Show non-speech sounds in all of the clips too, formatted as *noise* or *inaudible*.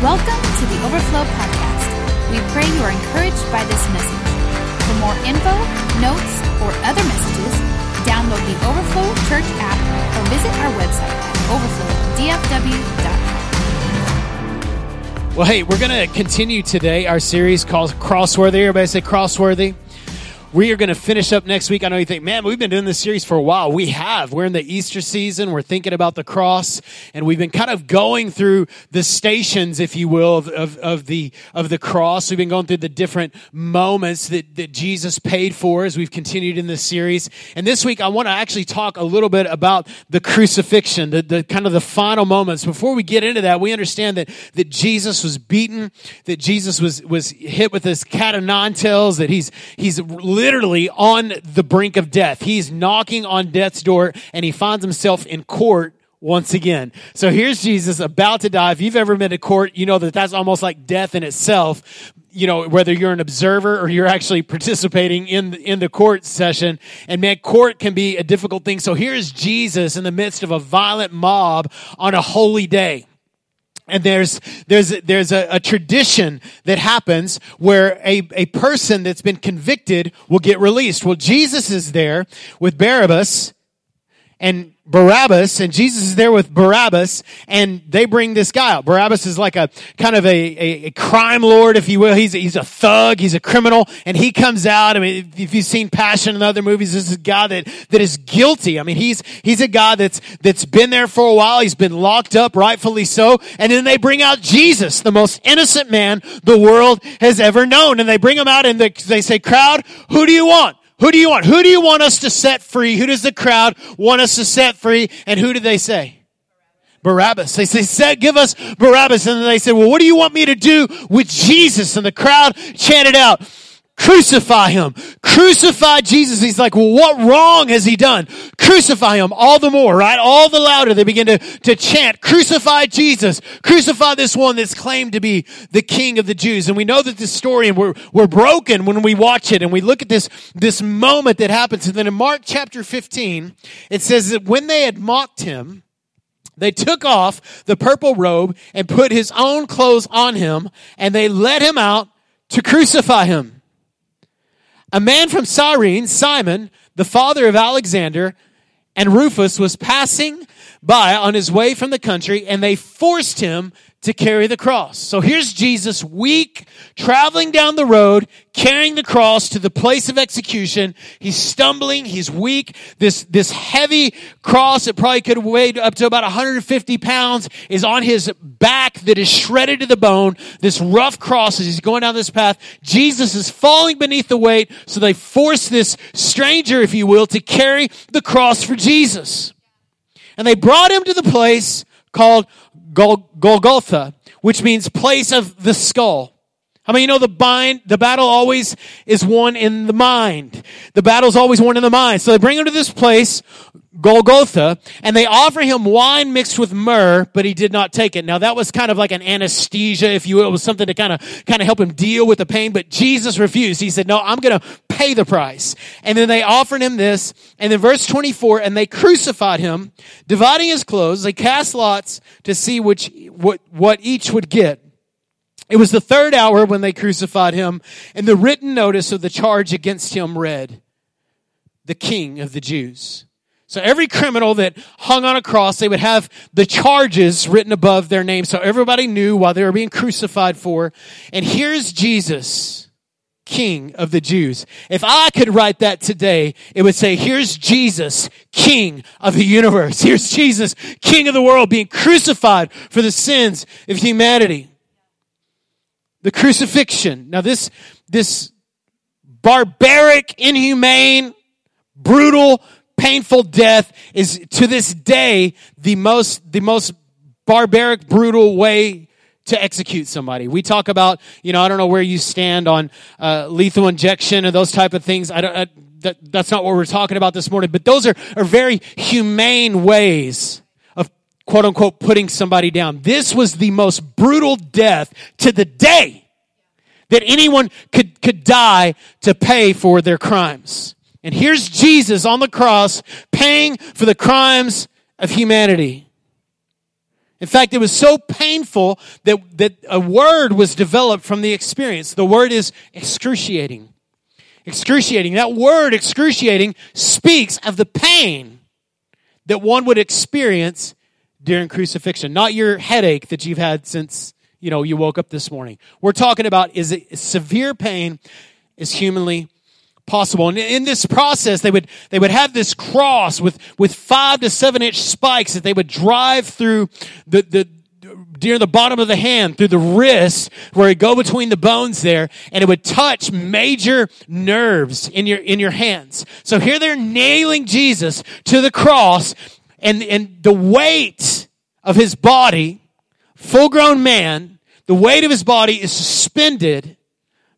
Welcome to the Overflow Podcast. We pray you are encouraged by this message. For more info, notes, or other messages, download the Overflow Church app or visit our website at overflowdfw.com. Well, hey, we're going to continue today our series called Crossworthy. Everybody say Crossworthy. We are going to finish up next week. I know you think, man, we've been doing this series for a while. We have. We're in the Easter season. We're thinking about the cross, and we've been kind of going through the stations, if you will, of, of, of the of the cross. We've been going through the different moments that, that Jesus paid for as we've continued in this series. And this week, I want to actually talk a little bit about the crucifixion, the, the kind of the final moments. Before we get into that, we understand that that Jesus was beaten, that Jesus was was hit with his cat nine tails, that he's he's literally on the brink of death. He's knocking on death's door and he finds himself in court once again. So here's Jesus about to die. If you've ever been to court, you know that that's almost like death in itself. You know, whether you're an observer or you're actually participating in, in the court session. And man, court can be a difficult thing. So here's Jesus in the midst of a violent mob on a holy day. And there's, there's, there's a, a, tradition that happens where a, a person that's been convicted will get released. Well, Jesus is there with Barabbas and Barabbas, and Jesus is there with Barabbas, and they bring this guy out. Barabbas is like a kind of a, a, a, crime lord, if you will. He's he's a thug, he's a criminal, and he comes out. I mean, if you've seen Passion and other movies, this is a guy that, that is guilty. I mean, he's he's a guy that's that's been there for a while. He's been locked up, rightfully so. And then they bring out Jesus, the most innocent man the world has ever known, and they bring him out, and they, they say, "Crowd, who do you want?" Who do you want? Who do you want us to set free? Who does the crowd want us to set free? And who do they say? Barabbas. They say, give us Barabbas. And then they said, well, what do you want me to do with Jesus? And the crowd chanted out, Crucify him. Crucify Jesus. He's like, well, what wrong has he done? Crucify him all the more, right? All the louder they begin to, to chant, crucify Jesus. Crucify this one that's claimed to be the king of the Jews. And we know that this story and we're, we're broken when we watch it and we look at this, this moment that happens. And then in Mark chapter 15, it says that when they had mocked him, they took off the purple robe and put his own clothes on him and they led him out to crucify him. A man from Cyrene, Simon, the father of Alexander and Rufus, was passing by on his way from the country, and they forced him to carry the cross. So here's Jesus, weak, traveling down the road, carrying the cross to the place of execution. He's stumbling, he's weak. This, this heavy cross that probably could have weighed up to about 150 pounds is on his back that is shredded to the bone. This rough cross as he's going down this path. Jesus is falling beneath the weight, so they force this stranger, if you will, to carry the cross for Jesus. And they brought him to the place called Golgotha, which means place of the skull. I mean, you know, the bind, the battle always is won in the mind. The battle's always won in the mind. So they bring him to this place, Golgotha, and they offer him wine mixed with myrrh, but he did not take it. Now that was kind of like an anesthesia, if you will. It was something to kind of, kind of help him deal with the pain, but Jesus refused. He said, no, I'm going to pay the price. And then they offered him this, and then verse 24, and they crucified him, dividing his clothes. They cast lots to see which, what, what each would get. It was the third hour when they crucified him, and the written notice of the charge against him read, the King of the Jews. So every criminal that hung on a cross, they would have the charges written above their name. So everybody knew why they were being crucified for. And here's Jesus, King of the Jews. If I could write that today, it would say, here's Jesus, King of the universe. Here's Jesus, King of the world, being crucified for the sins of humanity the crucifixion. Now this, this barbaric, inhumane, brutal, painful death is to this day the most, the most barbaric, brutal way to execute somebody. We talk about, you know, I don't know where you stand on uh, lethal injection and those type of things. I don't, I, that, that's not what we're talking about this morning, but those are, are very humane ways quote unquote putting somebody down. This was the most brutal death to the day that anyone could, could die to pay for their crimes. And here's Jesus on the cross paying for the crimes of humanity. In fact, it was so painful that, that a word was developed from the experience. The word is excruciating. Excruciating. That word excruciating speaks of the pain that one would experience during crucifixion, not your headache that you've had since you know you woke up this morning. We're talking about is it severe pain is humanly possible. And in this process, they would, they would have this cross with, with five to seven inch spikes that they would drive through the, the, near the bottom of the hand, through the wrist, where it go between the bones there, and it would touch major nerves in your, in your hands. So here they're nailing Jesus to the cross, and, and the weight of his body, full grown man, the weight of his body is suspended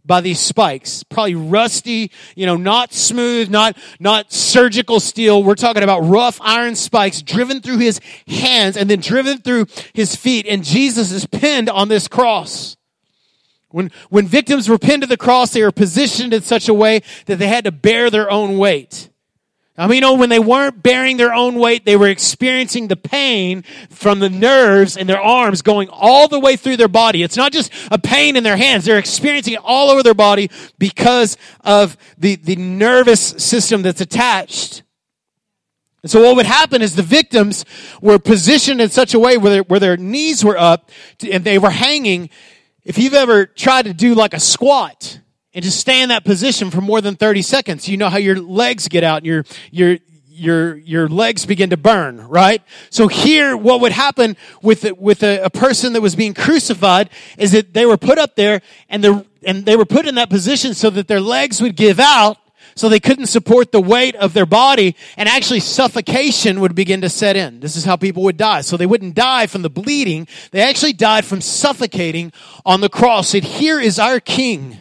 by these spikes. Probably rusty, you know, not smooth, not, not surgical steel. We're talking about rough iron spikes driven through his hands and then driven through his feet. And Jesus is pinned on this cross. When, when victims were pinned to the cross, they were positioned in such a way that they had to bear their own weight. I mean, you know, when they weren't bearing their own weight, they were experiencing the pain from the nerves in their arms going all the way through their body. It's not just a pain in their hands. They're experiencing it all over their body because of the, the nervous system that's attached. And so what would happen is the victims were positioned in such a way where, where their knees were up and they were hanging. If you've ever tried to do like a squat, and just stay in that position for more than 30 seconds, you know how your legs get out and your, your, your, your legs begin to burn, right? So here, what would happen with, with a, a person that was being crucified is that they were put up there and the, and they were put in that position so that their legs would give out so they couldn't support the weight of their body and actually suffocation would begin to set in. This is how people would die. So they wouldn't die from the bleeding. They actually died from suffocating on the cross. And here is our king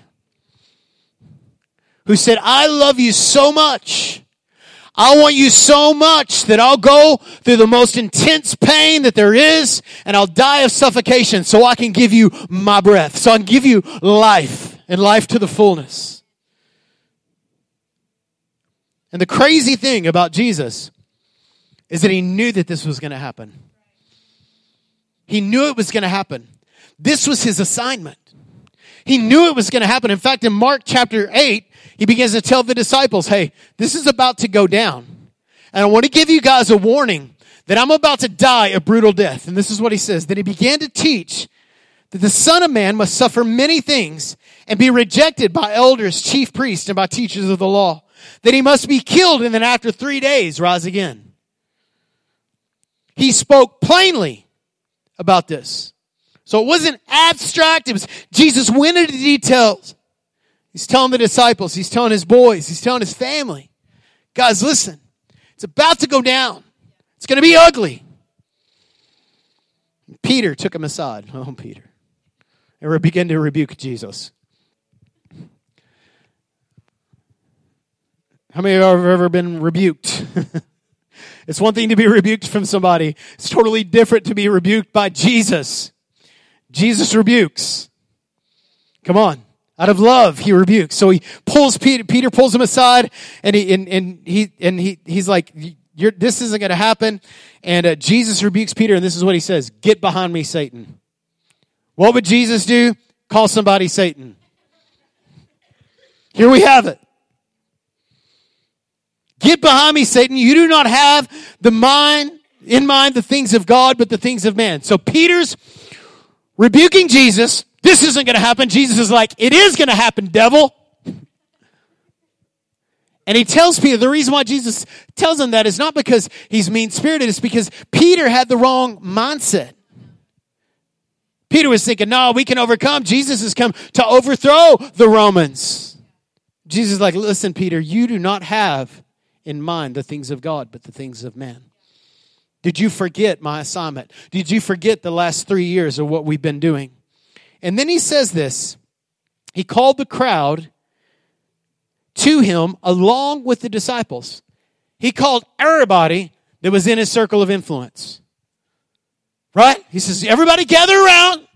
who said, I love you so much. I want you so much that I'll go through the most intense pain that there is and I'll die of suffocation so I can give you my breath. So I can give you life and life to the fullness. And the crazy thing about Jesus is that he knew that this was going to happen. He knew it was going to happen. This was his assignment. He knew it was going to happen. In fact, in Mark chapter 8, he begins to tell the disciples, hey, this is about to go down. And I want to give you guys a warning that I'm about to die a brutal death. And this is what he says. Then he began to teach that the Son of Man must suffer many things and be rejected by elders, chief priests, and by teachers of the law. That he must be killed and then after three days rise again. He spoke plainly about this. So it wasn't abstract. It was Jesus went into details. He's telling the disciples, he's telling his boys, he's telling his family, guys, listen, it's about to go down. It's going to be ugly. Peter took him aside. *laughs* Oh, Peter. And began to rebuke Jesus. How many of you have ever been rebuked? *laughs* it's one thing to be rebuked from somebody, it's totally different to be rebuked by Jesus. Jesus rebukes. Come on. Out of love, he rebukes. So he pulls Peter, Peter pulls him aside and he, and, and he, and he, he's like, this isn't going to happen. And uh, Jesus rebukes Peter and this is what he says, get behind me, Satan. What would Jesus do? Call somebody Satan. Here we have it. Get behind me, Satan. You do not have the mind, in mind the things of God, but the things of man. So Peter's rebuking Jesus this isn't going to happen. Jesus is like, it is going to happen, devil. And he tells Peter, the reason why Jesus tells him that is not because he's mean spirited, it's because Peter had the wrong mindset. Peter was thinking, no, we can overcome. Jesus has come to overthrow the Romans. Jesus is like, listen, Peter, you do not have in mind the things of God, but the things of man. Did you forget my assignment? Did you forget the last three years of what we've been doing? And then he says this He called the crowd to him along with the disciples. He called everybody that was in his circle of influence. Right? He says, Everybody gather around.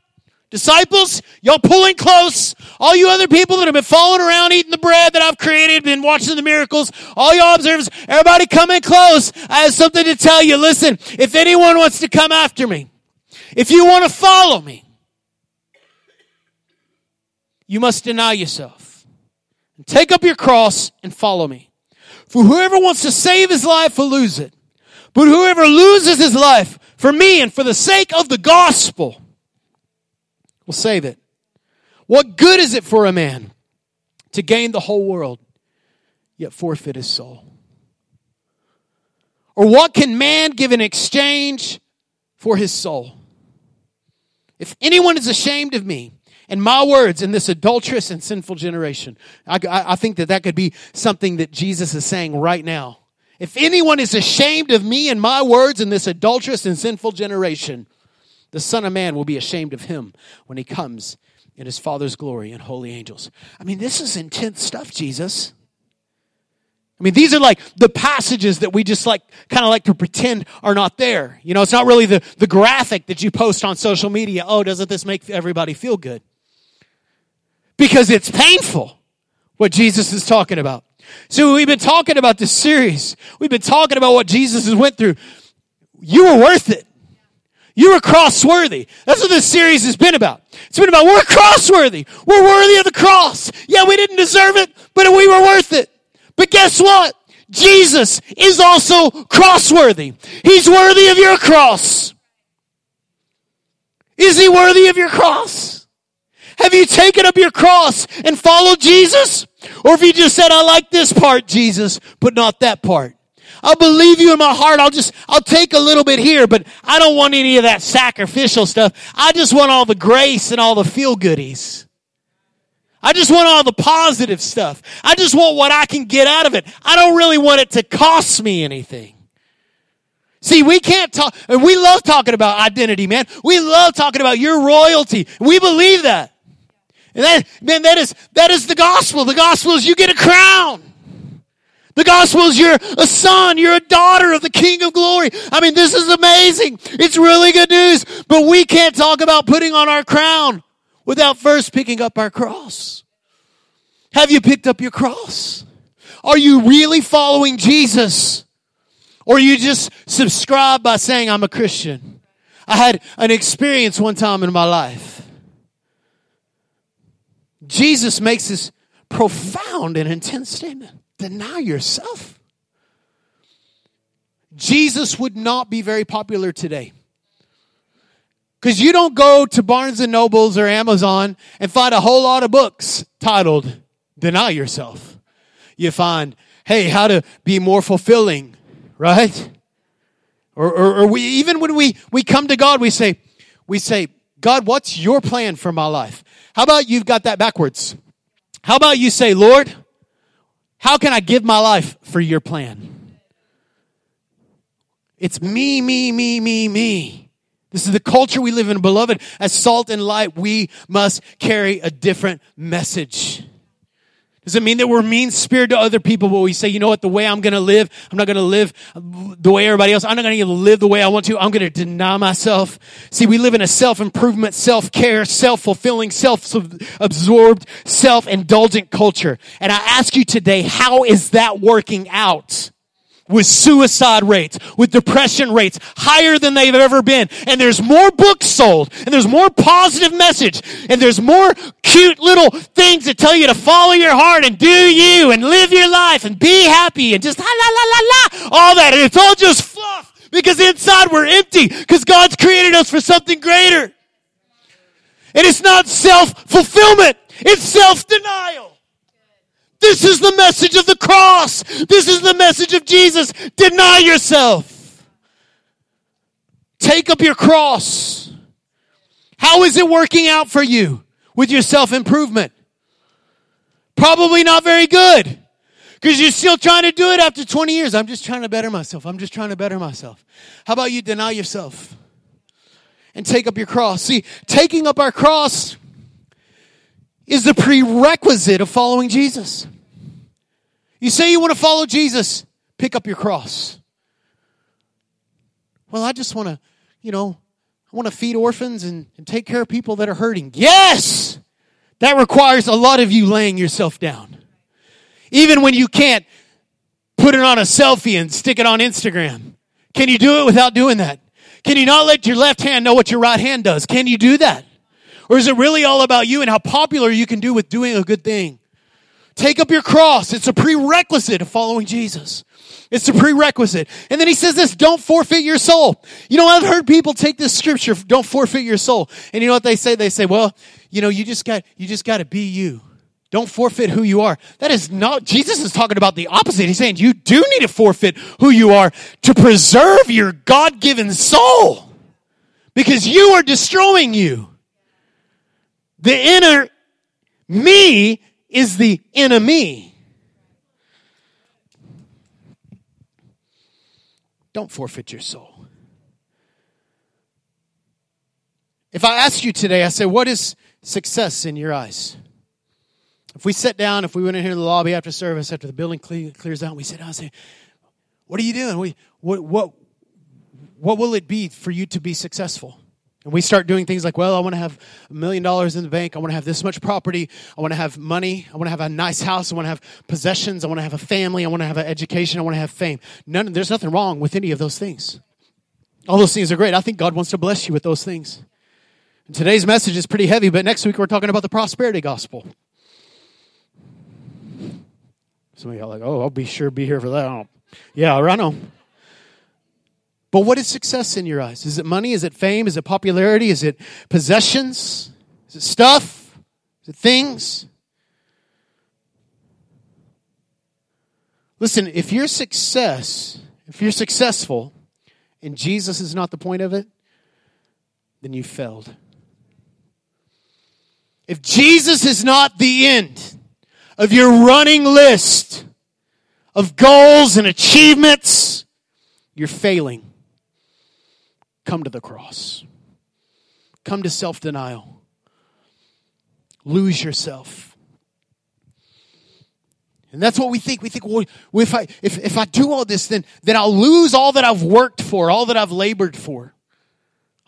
Disciples, y'all pulling close. All you other people that have been following around eating the bread that I've created, been watching the miracles, all y'all observers, everybody come in close. I have something to tell you. Listen, if anyone wants to come after me, If you want to follow me, you must deny yourself and take up your cross and follow me. For whoever wants to save his life will lose it. But whoever loses his life for me and for the sake of the gospel will save it. What good is it for a man to gain the whole world, yet forfeit his soul? Or what can man give in exchange for his soul? If anyone is ashamed of me and my words in this adulterous and sinful generation, I, I, I think that that could be something that Jesus is saying right now. If anyone is ashamed of me and my words in this adulterous and sinful generation, the Son of Man will be ashamed of him when he comes in his Father's glory and holy angels. I mean, this is intense stuff, Jesus. I mean, these are like the passages that we just like, kind of like to pretend are not there. You know, it's not really the, the graphic that you post on social media. Oh, doesn't this make everybody feel good? Because it's painful what Jesus is talking about. So we've been talking about this series. We've been talking about what Jesus has went through. You were worth it. You were cross-worthy. That's what this series has been about. It's been about we're cross-worthy. We're worthy of the cross. Yeah, we didn't deserve it, but we were worth it. But guess what? Jesus is also cross-worthy. He's worthy of your cross. Is he worthy of your cross? Have you taken up your cross and followed Jesus? Or have you just said, I like this part, Jesus, but not that part? I'll believe you in my heart. I'll just, I'll take a little bit here, but I don't want any of that sacrificial stuff. I just want all the grace and all the feel goodies. I just want all the positive stuff. I just want what I can get out of it. I don't really want it to cost me anything. See, we can't talk, and we love talking about identity, man. We love talking about your royalty. We believe that. And that, man, that is, that is the gospel. The gospel is you get a crown. The gospel is you're a son, you're a daughter of the King of glory. I mean, this is amazing. It's really good news, but we can't talk about putting on our crown without first picking up our cross. Have you picked up your cross? Are you really following Jesus? Or you just subscribe by saying, I'm a Christian? I had an experience one time in my life. Jesus makes this profound and intense statement deny yourself. Jesus would not be very popular today. Because you don't go to Barnes and Nobles or Amazon and find a whole lot of books titled Deny Yourself. You find, hey, how to be more fulfilling, right? Or, or, or we, even when we, we come to God, we say, we say, God, what's your plan for my life? How about you've got that backwards? How about you say, Lord, how can I give my life for your plan? It's me, me, me, me, me. This is the culture we live in, beloved. As salt and light, we must carry a different message. Does it mean that we're mean spirited to other people, but we say, you know what, the way I'm going to live, I'm not going to live the way everybody else, I'm not going to live the way I want to, I'm going to deny myself. See, we live in a self-improvement, self-care, self-fulfilling, self-absorbed, self-indulgent culture. And I ask you today, how is that working out? With suicide rates, with depression rates higher than they've ever been. And there's more books sold, and there's more positive message, and there's more cute little things that tell you to follow your heart and do you and live your life and be happy and just la la la la la. All that. And it's all just fluff because inside we're empty because God's created us for something greater. And it's not self-fulfillment. It's self-denial. This is the message of the cross. This is the message of Jesus. Deny yourself. Take up your cross. How is it working out for you with your self improvement? Probably not very good. Because you're still trying to do it after 20 years. I'm just trying to better myself. I'm just trying to better myself. How about you deny yourself and take up your cross? See, taking up our cross is the prerequisite of following Jesus. You say you want to follow Jesus, pick up your cross. Well, I just want to, you know, I want to feed orphans and, and take care of people that are hurting. Yes! That requires a lot of you laying yourself down. Even when you can't put it on a selfie and stick it on Instagram. Can you do it without doing that? Can you not let your left hand know what your right hand does? Can you do that? Or is it really all about you and how popular you can do with doing a good thing? Take up your cross. It's a prerequisite of following Jesus. It's a prerequisite. And then he says this, don't forfeit your soul. You know, I've heard people take this scripture, don't forfeit your soul. And you know what they say? They say, well, you know, you just got, you just got to be you. Don't forfeit who you are. That is not, Jesus is talking about the opposite. He's saying you do need to forfeit who you are to preserve your God given soul because you are destroying you. The inner me is the enemy. Don't forfeit your soul. If I ask you today, I say, what is success in your eyes? If we sit down, if we went in here to the lobby after service, after the building clears out, we sit down and say, what are you doing? What, what, what will it be for you to be successful? And we start doing things like, well, I want to have a million dollars in the bank. I want to have this much property. I want to have money. I want to have a nice house. I want to have possessions. I want to have a family. I want to have an education. I want to have fame. None, there's nothing wrong with any of those things. All those things are great. I think God wants to bless you with those things. And today's message is pretty heavy, but next week we're talking about the prosperity gospel. Some of y'all like, oh, I'll be sure be here for that. Yeah, I know. But what is success in your eyes? Is it money? Is it fame? Is it popularity? Is it possessions? Is it stuff? Is it things? Listen, if your success, if you're successful and Jesus is not the point of it, then you failed. If Jesus is not the end of your running list of goals and achievements, you're failing come to the cross. Come to self denial. Lose yourself. And that's what we think. We think, well, if I, if, if I do all this, then, then I'll lose all that I've worked for, all that I've labored for.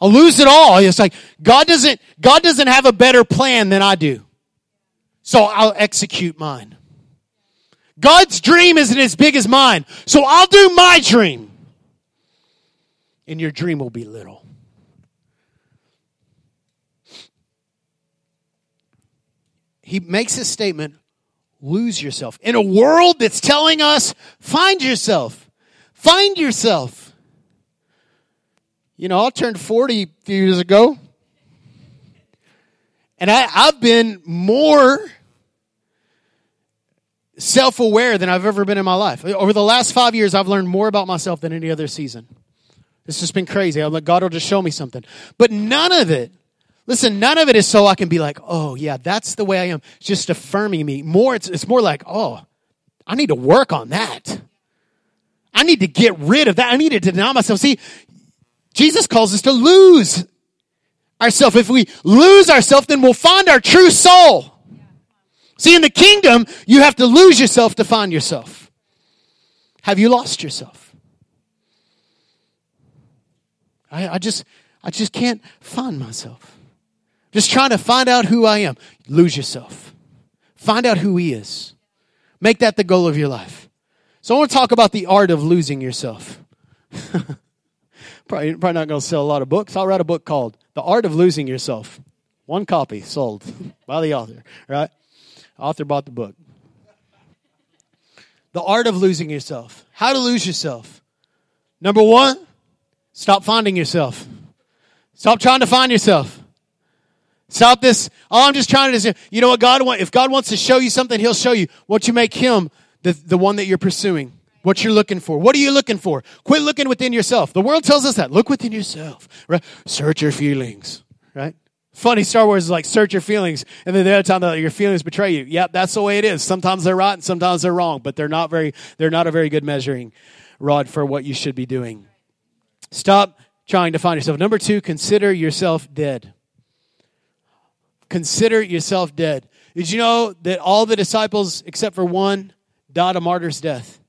I'll lose it all. It's like, God doesn't, God doesn't have a better plan than I do. So I'll execute mine. God's dream isn't as big as mine. So I'll do my dream and your dream will be little. He makes a statement lose yourself. In a world that's telling us, find yourself. Find yourself. You know, I turned 40 a few years ago. And I, I've been more self aware than I've ever been in my life. Over the last five years, I've learned more about myself than any other season. It's just been crazy. I'm like, God will just show me something. But none of it, listen, none of it is so I can be like, oh yeah, that's the way I am. It's just affirming me. More, it's, it's more like, oh, I need to work on that. I need to get rid of that. I need to deny myself. See, Jesus calls us to lose ourselves. If we lose ourselves, then we'll find our true soul. See, in the kingdom, you have to lose yourself to find yourself. Have you lost yourself? I, I just, I just can't find myself. Just trying to find out who I am. Lose yourself. Find out who He is. Make that the goal of your life. So I want to talk about the art of losing yourself. *laughs* probably, probably not going to sell a lot of books. I'll write a book called The Art of Losing Yourself. One copy sold *laughs* by the author, right? Author bought the book. The art of losing yourself. How to lose yourself. Number one, Stop finding yourself. Stop trying to find yourself. Stop this. Oh, I'm just trying to. Do. You know what God wants? If God wants to show you something, He'll show you. Won't you make Him the, the one that you're pursuing? What you're looking for. What are you looking for? Quit looking within yourself. The world tells us that. Look within yourself. Right? Search your feelings. Right? Funny, Star Wars is like search your feelings, and then the other time like, your feelings betray you. Yep, that's the way it is. Sometimes they're right, and sometimes they're wrong, but they're not very. They're not a very good measuring rod for what you should be doing. Stop trying to find yourself. Number two, consider yourself dead. Consider yourself dead. Did you know that all the disciples, except for one, died a martyr's death?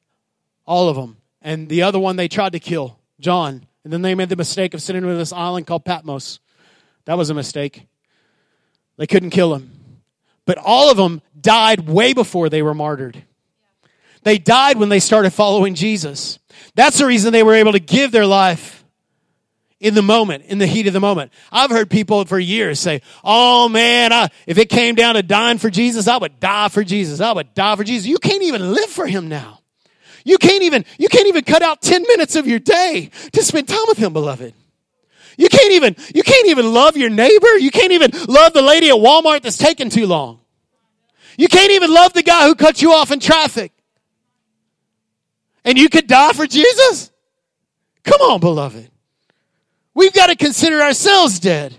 All of them. And the other one they tried to kill, John. And then they made the mistake of sitting on this island called Patmos. That was a mistake. They couldn't kill him. But all of them died way before they were martyred. They died when they started following Jesus. That's the reason they were able to give their life in the moment, in the heat of the moment. I've heard people for years say, Oh man, I, if it came down to dying for Jesus, I would die for Jesus. I would die for Jesus. You can't even live for him now. You can't even, you can't even cut out 10 minutes of your day to spend time with him, beloved. You can't even, you can't even love your neighbor. You can't even love the lady at Walmart that's taking too long. You can't even love the guy who cut you off in traffic. And you could die for Jesus? Come on, beloved. We've got to consider ourselves dead.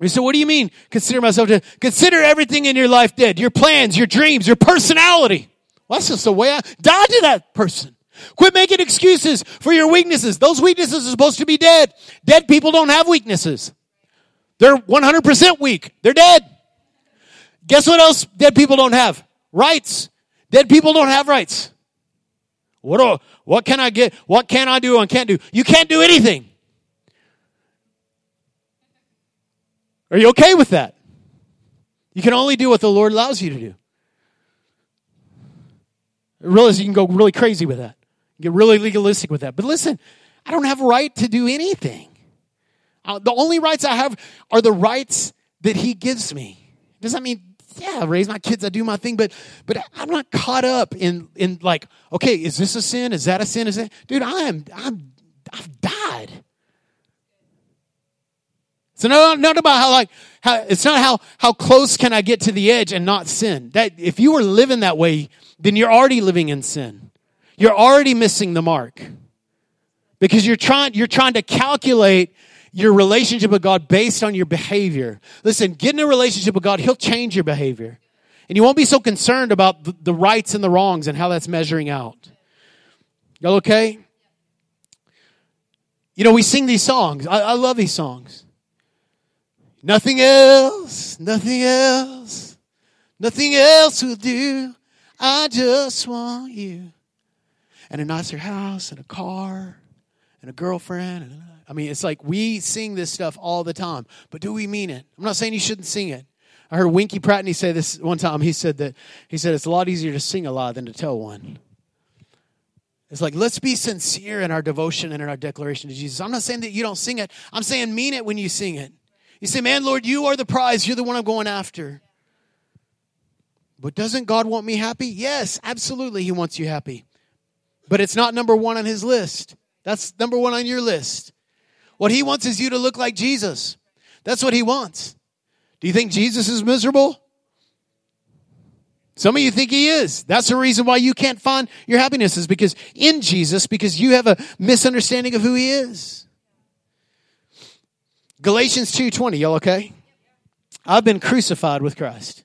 We said, what do you mean consider myself dead? Consider everything in your life dead. Your plans, your dreams, your personality. Well, that's just the way I die to that person. Quit making excuses for your weaknesses. Those weaknesses are supposed to be dead. Dead people don't have weaknesses. They're 100% weak. They're dead. Guess what else dead people don't have? Rights. Dead people don't have rights. What do, what can I get? What can I do and can't do? You can't do anything. Are you okay with that? You can only do what the Lord allows you to do. I realize you can go really crazy with that. Get really legalistic with that. But listen, I don't have a right to do anything. Uh, the only rights I have are the rights that He gives me. Does that mean yeah, I raise my kids, I do my thing, but but I'm not caught up in in like, okay, is this a sin? Is that a sin? Is that dude, I am I'm I've died. So no, not about how like how it's not how how close can I get to the edge and not sin. That if you were living that way, then you're already living in sin. You're already missing the mark. Because you're trying you're trying to calculate your relationship with God based on your behavior. Listen, get in a relationship with God, He'll change your behavior. And you won't be so concerned about the, the rights and the wrongs and how that's measuring out. Y'all okay? You know, we sing these songs. I, I love these songs. Nothing else, nothing else, nothing else will do. I just want you. And a nicer house and a car and a girlfriend and I mean, it's like we sing this stuff all the time, but do we mean it? I'm not saying you shouldn't sing it. I heard Winkie Pratney say this one time. He said that he said it's a lot easier to sing a lie than to tell one. It's like let's be sincere in our devotion and in our declaration to Jesus. I'm not saying that you don't sing it. I'm saying mean it when you sing it. You say, "Man, Lord, you are the prize. You're the one I'm going after." But doesn't God want me happy? Yes, absolutely, He wants you happy. But it's not number one on His list. That's number one on your list. What he wants is you to look like Jesus. That's what he wants. Do you think Jesus is miserable? Some of you think he is. That's the reason why you can't find your happiness is because in Jesus, because you have a misunderstanding of who he is. Galatians 2:20, y'all okay? I've been crucified with Christ.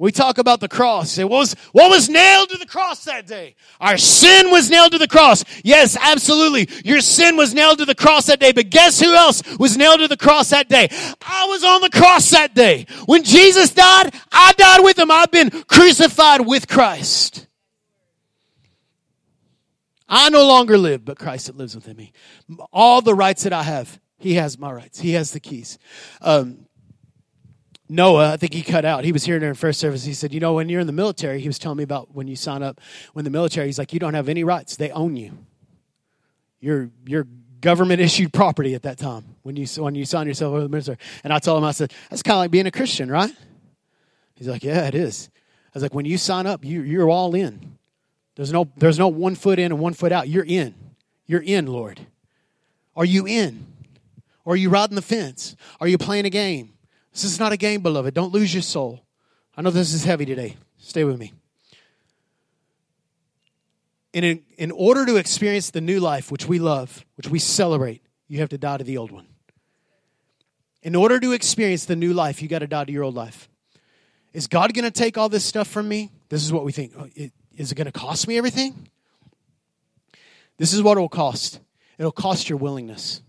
We talk about the cross. What was, what was nailed to the cross that day? Our sin was nailed to the cross. Yes, absolutely. Your sin was nailed to the cross that day. But guess who else was nailed to the cross that day? I was on the cross that day. When Jesus died, I died with him. I've been crucified with Christ. I no longer live, but Christ that lives within me. All the rights that I have, He has my rights. He has the keys. Um, Noah, I think he cut out. He was here during first service. He said, You know, when you're in the military, he was telling me about when you sign up when the military, he's like, You don't have any rights. They own you. You're, you're government issued property at that time when you, when you sign yourself over the military. And I told him, I said, That's kind of like being a Christian, right? He's like, Yeah, it is. I was like, When you sign up, you, you're all in. There's no, there's no one foot in and one foot out. You're in. You're in, Lord. Are you in? Are you riding the fence? Are you playing a game? This is not a game, beloved. Don't lose your soul. I know this is heavy today. Stay with me. And in, in order to experience the new life, which we love, which we celebrate, you have to die to the old one. In order to experience the new life, you got to die to your old life. Is God going to take all this stuff from me? This is what we think. Oh, is it going to cost me everything? This is what it will cost. It'll cost your willingness.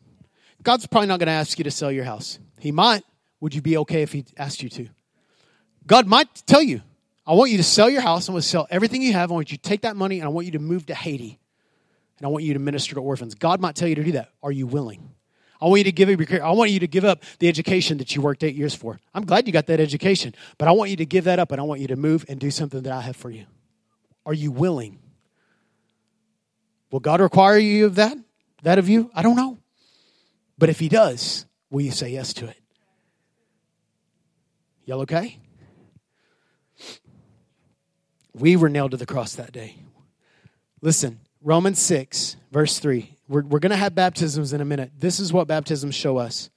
God's probably not going to ask you to sell your house. He might. Would you be okay if he asked you to? God might tell you, I want you to sell your house. I want to sell everything you have. I want you to take that money and I want you to move to Haiti. And I want you to minister to orphans. God might tell you to do that. Are you willing? I want you to give up your I want you to give up the education that you worked eight years for. I'm glad you got that education, but I want you to give that up and I want you to move and do something that I have for you. Are you willing? Will God require you of that? That of you? I don't know. But if He does, will you say yes to it? Y'all okay? We were nailed to the cross that day. Listen, Romans 6, verse 3. We're, we're going to have baptisms in a minute. This is what baptisms show us.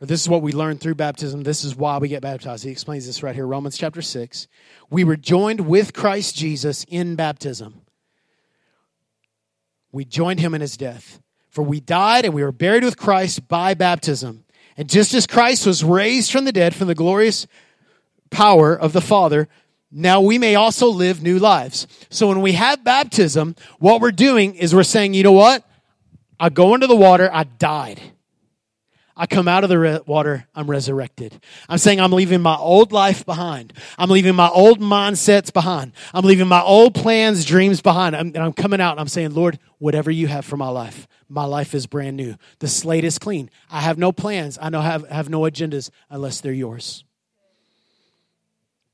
Or this is what we learn through baptism. This is why we get baptized. He explains this right here, Romans chapter 6. We were joined with Christ Jesus in baptism. We joined him in his death. For we died and we were buried with Christ by baptism. And just as Christ was raised from the dead from the glorious power of the Father, now we may also live new lives. So when we have baptism, what we're doing is we're saying, you know what? I go into the water, I died. I come out of the re- water, I'm resurrected. I'm saying I'm leaving my old life behind. I'm leaving my old mindsets behind. I'm leaving my old plans, dreams behind. I'm, and I'm coming out and I'm saying, Lord, whatever you have for my life, my life is brand new. The slate is clean. I have no plans. I know have, have no agendas unless they're yours.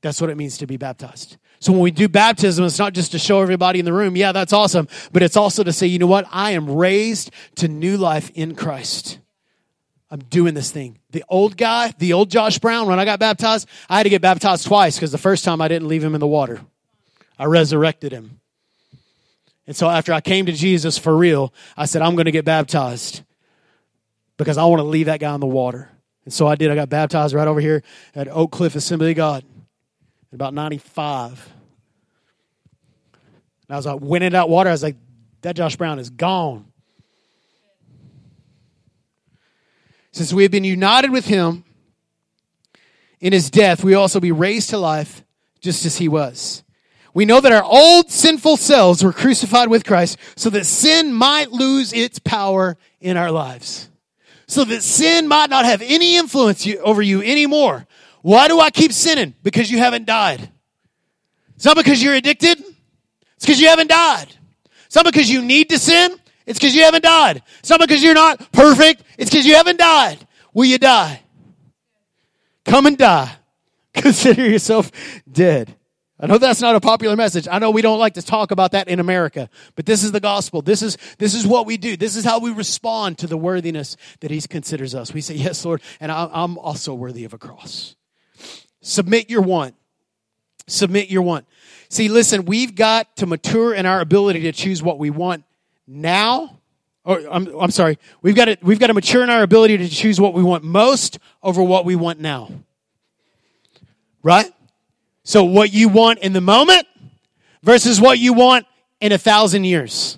That's what it means to be baptized. So when we do baptism, it's not just to show everybody in the room, yeah, that's awesome, but it's also to say, you know what? I am raised to new life in Christ. I'm doing this thing. The old guy, the old Josh Brown, when I got baptized, I had to get baptized twice because the first time I didn't leave him in the water. I resurrected him. And so after I came to Jesus for real, I said, I'm going to get baptized because I want to leave that guy in the water. And so I did. I got baptized right over here at Oak Cliff Assembly of God in about 95. And I was like, went in that water. I was like, that Josh Brown is gone. Since we have been united with him in his death, we also be raised to life just as he was. We know that our old sinful selves were crucified with Christ so that sin might lose its power in our lives. So that sin might not have any influence over you anymore. Why do I keep sinning? Because you haven't died. It's not because you're addicted. It's because you haven't died. It's not because you need to sin. It's because you haven't died. It's not because you're not perfect. It's because you haven't died. Will you die? Come and die. *laughs* Consider yourself dead. I know that's not a popular message. I know we don't like to talk about that in America, but this is the gospel. This is, this is what we do. This is how we respond to the worthiness that he considers us. We say, yes, Lord, and I'm also worthy of a cross. Submit your want. Submit your want. See, listen, we've got to mature in our ability to choose what we want now, or I'm, I'm sorry, we've got to, we've got to mature in our ability to choose what we want most over what we want now. Right? So what you want in the moment versus what you want in a thousand years.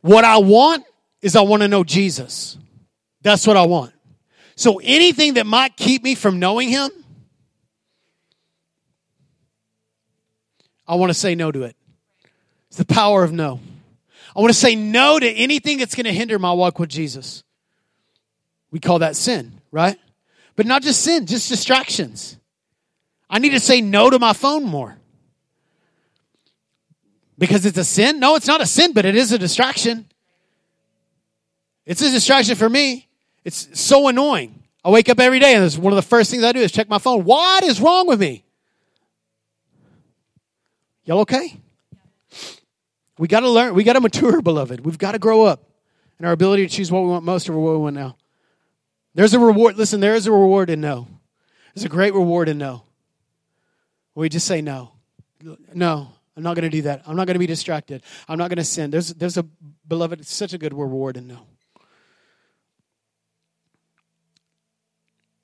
What I want is I want to know Jesus. That's what I want. So anything that might keep me from knowing him, I want to say no to it. It's the power of no. I want to say no to anything that's going to hinder my walk with Jesus. We call that sin, right? But not just sin, just distractions. I need to say no to my phone more. Because it's a sin? No, it's not a sin, but it is a distraction. It's a distraction for me. It's so annoying. I wake up every day and one of the first things I do is check my phone. What is wrong with me? Y'all okay? We got to learn. We got to mature, beloved. We've got to grow up in our ability to choose what we want most over what we want now. There's a reward. Listen, there is a reward in no. There's a great reward in no. We just say no. No, I'm not going to do that. I'm not going to be distracted. I'm not going to sin. There's, there's a, beloved, it's such a good reward in no.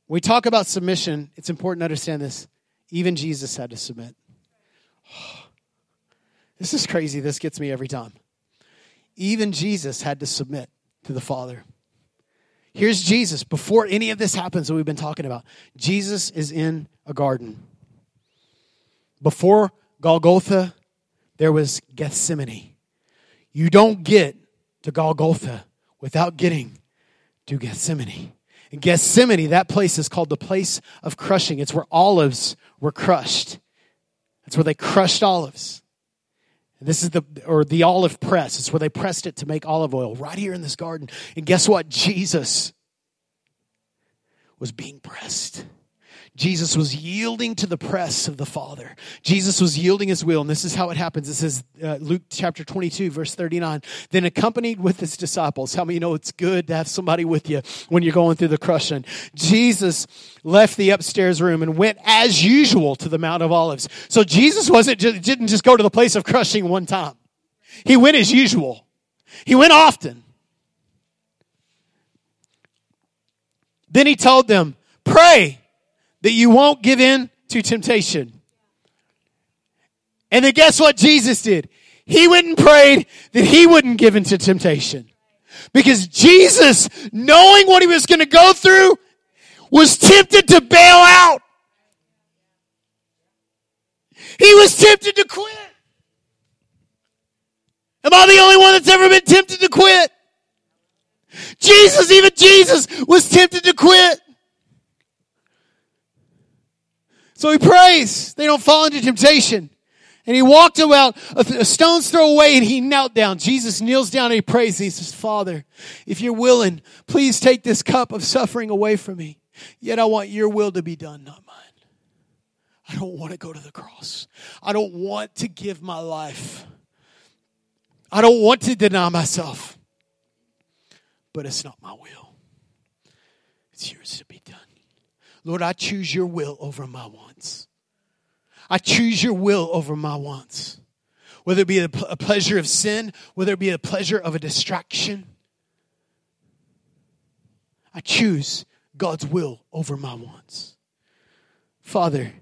We talk about submission, it's important to understand this. Even Jesus had to submit. This is crazy. This gets me every time. Even Jesus had to submit to the Father. Here's Jesus before any of this happens that we've been talking about. Jesus is in a garden. Before Golgotha, there was Gethsemane. You don't get to Golgotha without getting to Gethsemane. In Gethsemane, that place is called the place of crushing. It's where olives were crushed. That's where they crushed olives. This is the or the olive press. It's where they pressed it to make olive oil right here in this garden. And guess what? Jesus was being pressed. Jesus was yielding to the press of the Father. Jesus was yielding his will, and this is how it happens. It says, uh, Luke chapter 22, verse 39. Then, accompanied with his disciples, how many you know it's good to have somebody with you when you're going through the crushing? Jesus left the upstairs room and went as usual to the Mount of Olives. So, Jesus wasn't didn't just go to the place of crushing one time, he went as usual, he went often. Then he told them, Pray that you won't give in to temptation. And then guess what Jesus did? He went and prayed that he wouldn't give into temptation. Because Jesus, knowing what he was going to go through, was tempted to bail out. He was tempted to quit. Am I the only one that's ever been tempted to quit? Jesus, even Jesus, was tempted to quit. So he prays they don't fall into temptation. And he walked about a stone's throw away and he knelt down. Jesus kneels down and he prays. He says, Father, if you're willing, please take this cup of suffering away from me. Yet I want your will to be done, not mine. I don't want to go to the cross. I don't want to give my life. I don't want to deny myself. But it's not my will, it's yours to be done. Lord, I choose your will over my wants. I choose your will over my wants. Whether it be a, pleasure of sin, whether it be a pleasure of a distraction, I choose God's will over my wants. Father,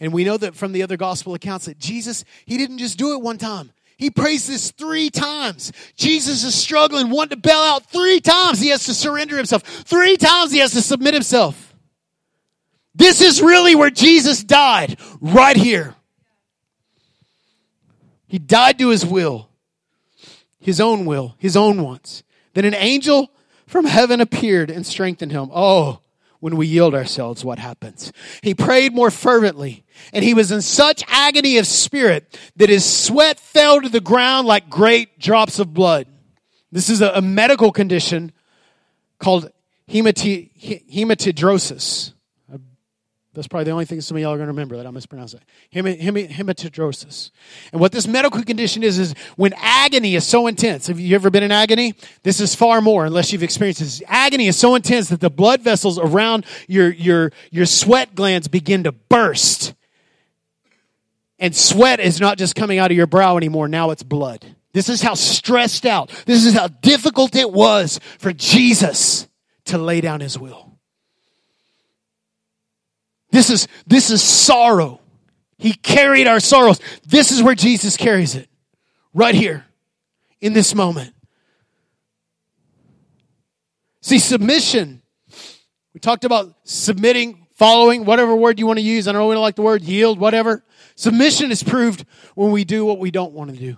and we know that from the other gospel accounts that Jesus, he didn't just do it one time. He prays this three times. Jesus is struggling, wanting to bail out three times. He has to surrender himself. Three times he has to submit himself. This is really where Jesus died, right here. He died to his will, his own will, his own wants. Then an angel from heaven appeared and strengthened him. Oh, when we yield ourselves, what happens? He prayed more fervently, and he was in such agony of spirit that his sweat fell to the ground like great drops of blood. This is a, medical condition called hematidrosis. That's probably the only thing some of y'all are going to remember that I mispronounced it. hematidrosis. And what this medical condition is, is when agony is so intense. Have you ever been in agony? This is far more, unless you've experienced this. Agony is so intense that the blood vessels around your, your, your sweat glands begin to burst. And sweat is not just coming out of your brow anymore. Now it's blood. This is how stressed out, this is how difficult it was for Jesus to lay down his will. This is, this is sorrow. He carried our sorrows. This is where Jesus carries it. Right here. In this moment. See, submission. We talked about submitting, following, whatever word you want to use. I know we don't like the word yield, whatever. Submission is proved when we do what we don't want to do.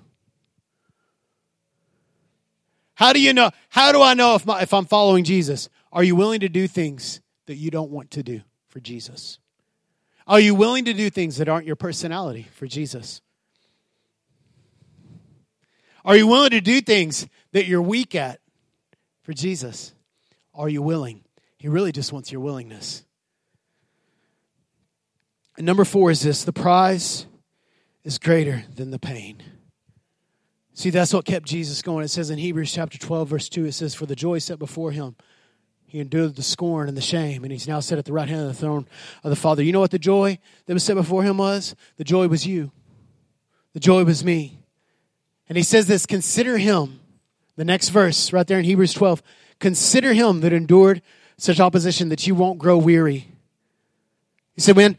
How do you know? How do I know if, my, if I'm following Jesus? Are you willing to do things that you don't want to do for Jesus? Are you willing to do things that aren't your personality for Jesus? Are you willing to do things that you're weak at for Jesus? Are you willing? He really just wants your willingness. And number four is this the prize is greater than the pain. See, that's what kept Jesus going. It says in Hebrews chapter 12, verse 2, it says, For the joy set before him, he endured the scorn and the shame, and he's now set at the right hand of the throne of the Father. You know what the joy that was set before him was? The joy was you. The joy was me. And he says this consider him, the next verse right there in Hebrews 12, consider him that endured such opposition that you won't grow weary. He said, when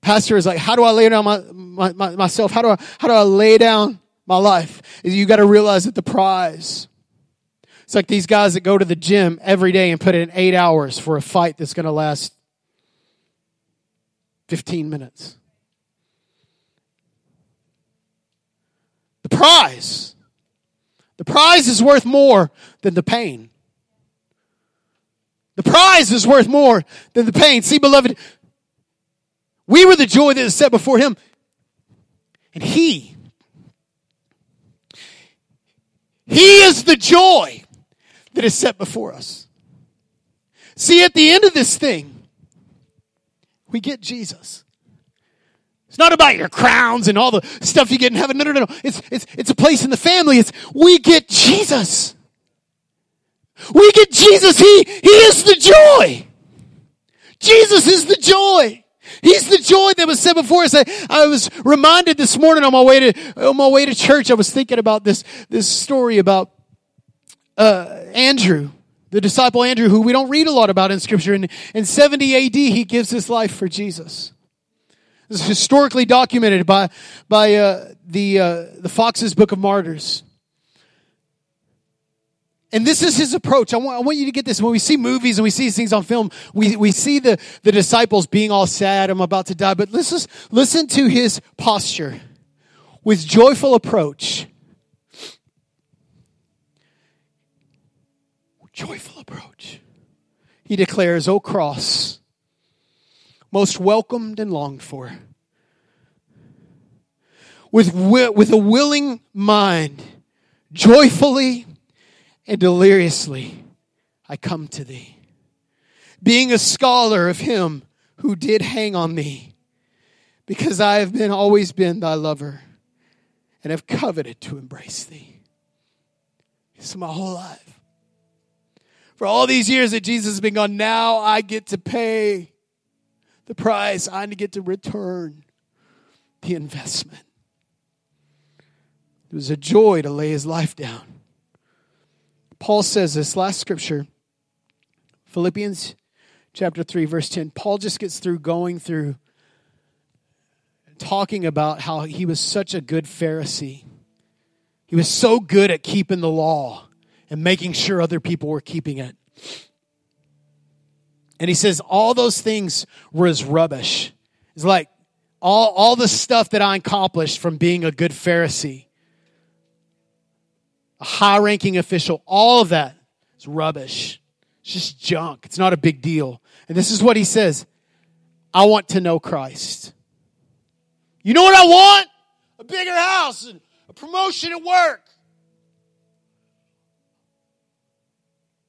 pastor is like, how do I lay down my, my, my myself? How do I, how do I lay down my life? You got to realize that the prize it's like these guys that go to the gym every day and put in eight hours for a fight that's going to last 15 minutes. The prize. The prize is worth more than the pain. The prize is worth more than the pain. See, beloved, we were the joy that is set before him. And he, he is the joy that is set before us. See, at the end of this thing, We get Jesus. It's not about your crowns and all the stuff you get in heaven. No, no, no. It's, it's, it's a place in the family. It's, we get Jesus. We get Jesus. He, He is the joy. Jesus is the joy. He's the joy that was set before us. I, I was reminded this morning on my way to, on my way to church, I was thinking about this, this story about, uh, Andrew, the disciple Andrew, who we don't read a lot about in scripture. In, in 70 AD, he gives his life for Jesus. This is historically documented by, by uh, the, uh, the Foxe's Book of Martyrs. And this is his approach. I want, I want you to get this. When we see movies and we see things on film, we, we see the, the disciples being all sad, I'm about to die. But listen, listen to his posture with joyful approach. Joyful approach. He declares, O cross, most welcomed and longed for. With, with a willing mind, joyfully and deliriously I come to thee. Being a scholar of him who did hang on me, because I have been always been thy lover and have coveted to embrace thee. It's my whole life. For all these years that Jesus has been gone, now I get to pay the price. I get to return the investment. It was a joy to lay his life down. Paul says this last scripture, Philippians chapter 3, verse 10. Paul just gets through going through talking about how he was such a good Pharisee. He was so good at keeping the law and making sure other people were keeping it. And he says, all those things were as rubbish. It's like all, all the stuff that I accomplished from being a good Pharisee, a high ranking official, all of that is rubbish. It's just junk. It's not a big deal. And this is what he says I want to know Christ. You know what I want? A bigger house and a promotion at work.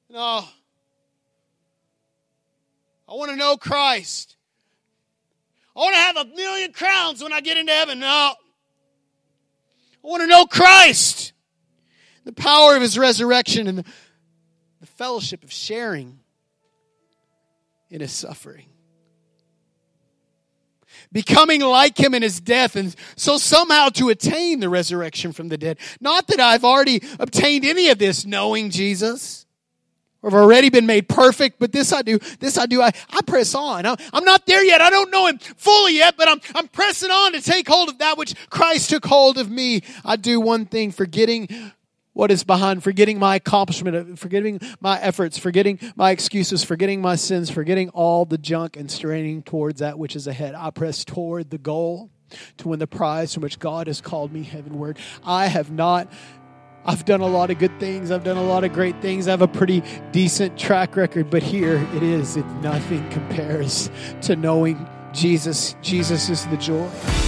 No, I want to know Christ. I want to have a million crowns when I get into heaven. No. I want to know Christ. The power of his resurrection and the, fellowship of sharing in his suffering. Becoming like him in his death, and so somehow to attain the resurrection from the dead. Not that I've already obtained any of this knowing Jesus or have already been made perfect, but this I do, this I do, I, I press on. I, I'm not there yet. I don't know him fully yet, but I'm, I'm pressing on to take hold of that which Christ took hold of me. I do one thing, forgetting what is behind, forgetting my accomplishment, forgetting my efforts, forgetting my excuses, forgetting my sins, forgetting all the junk and straining towards that which is ahead. I press toward the goal to win the prize from which God has called me heavenward. I have not I've done a lot of good things. I've done a lot of great things. I have a pretty decent track record, but here it is. It nothing compares to knowing Jesus. Jesus is the joy.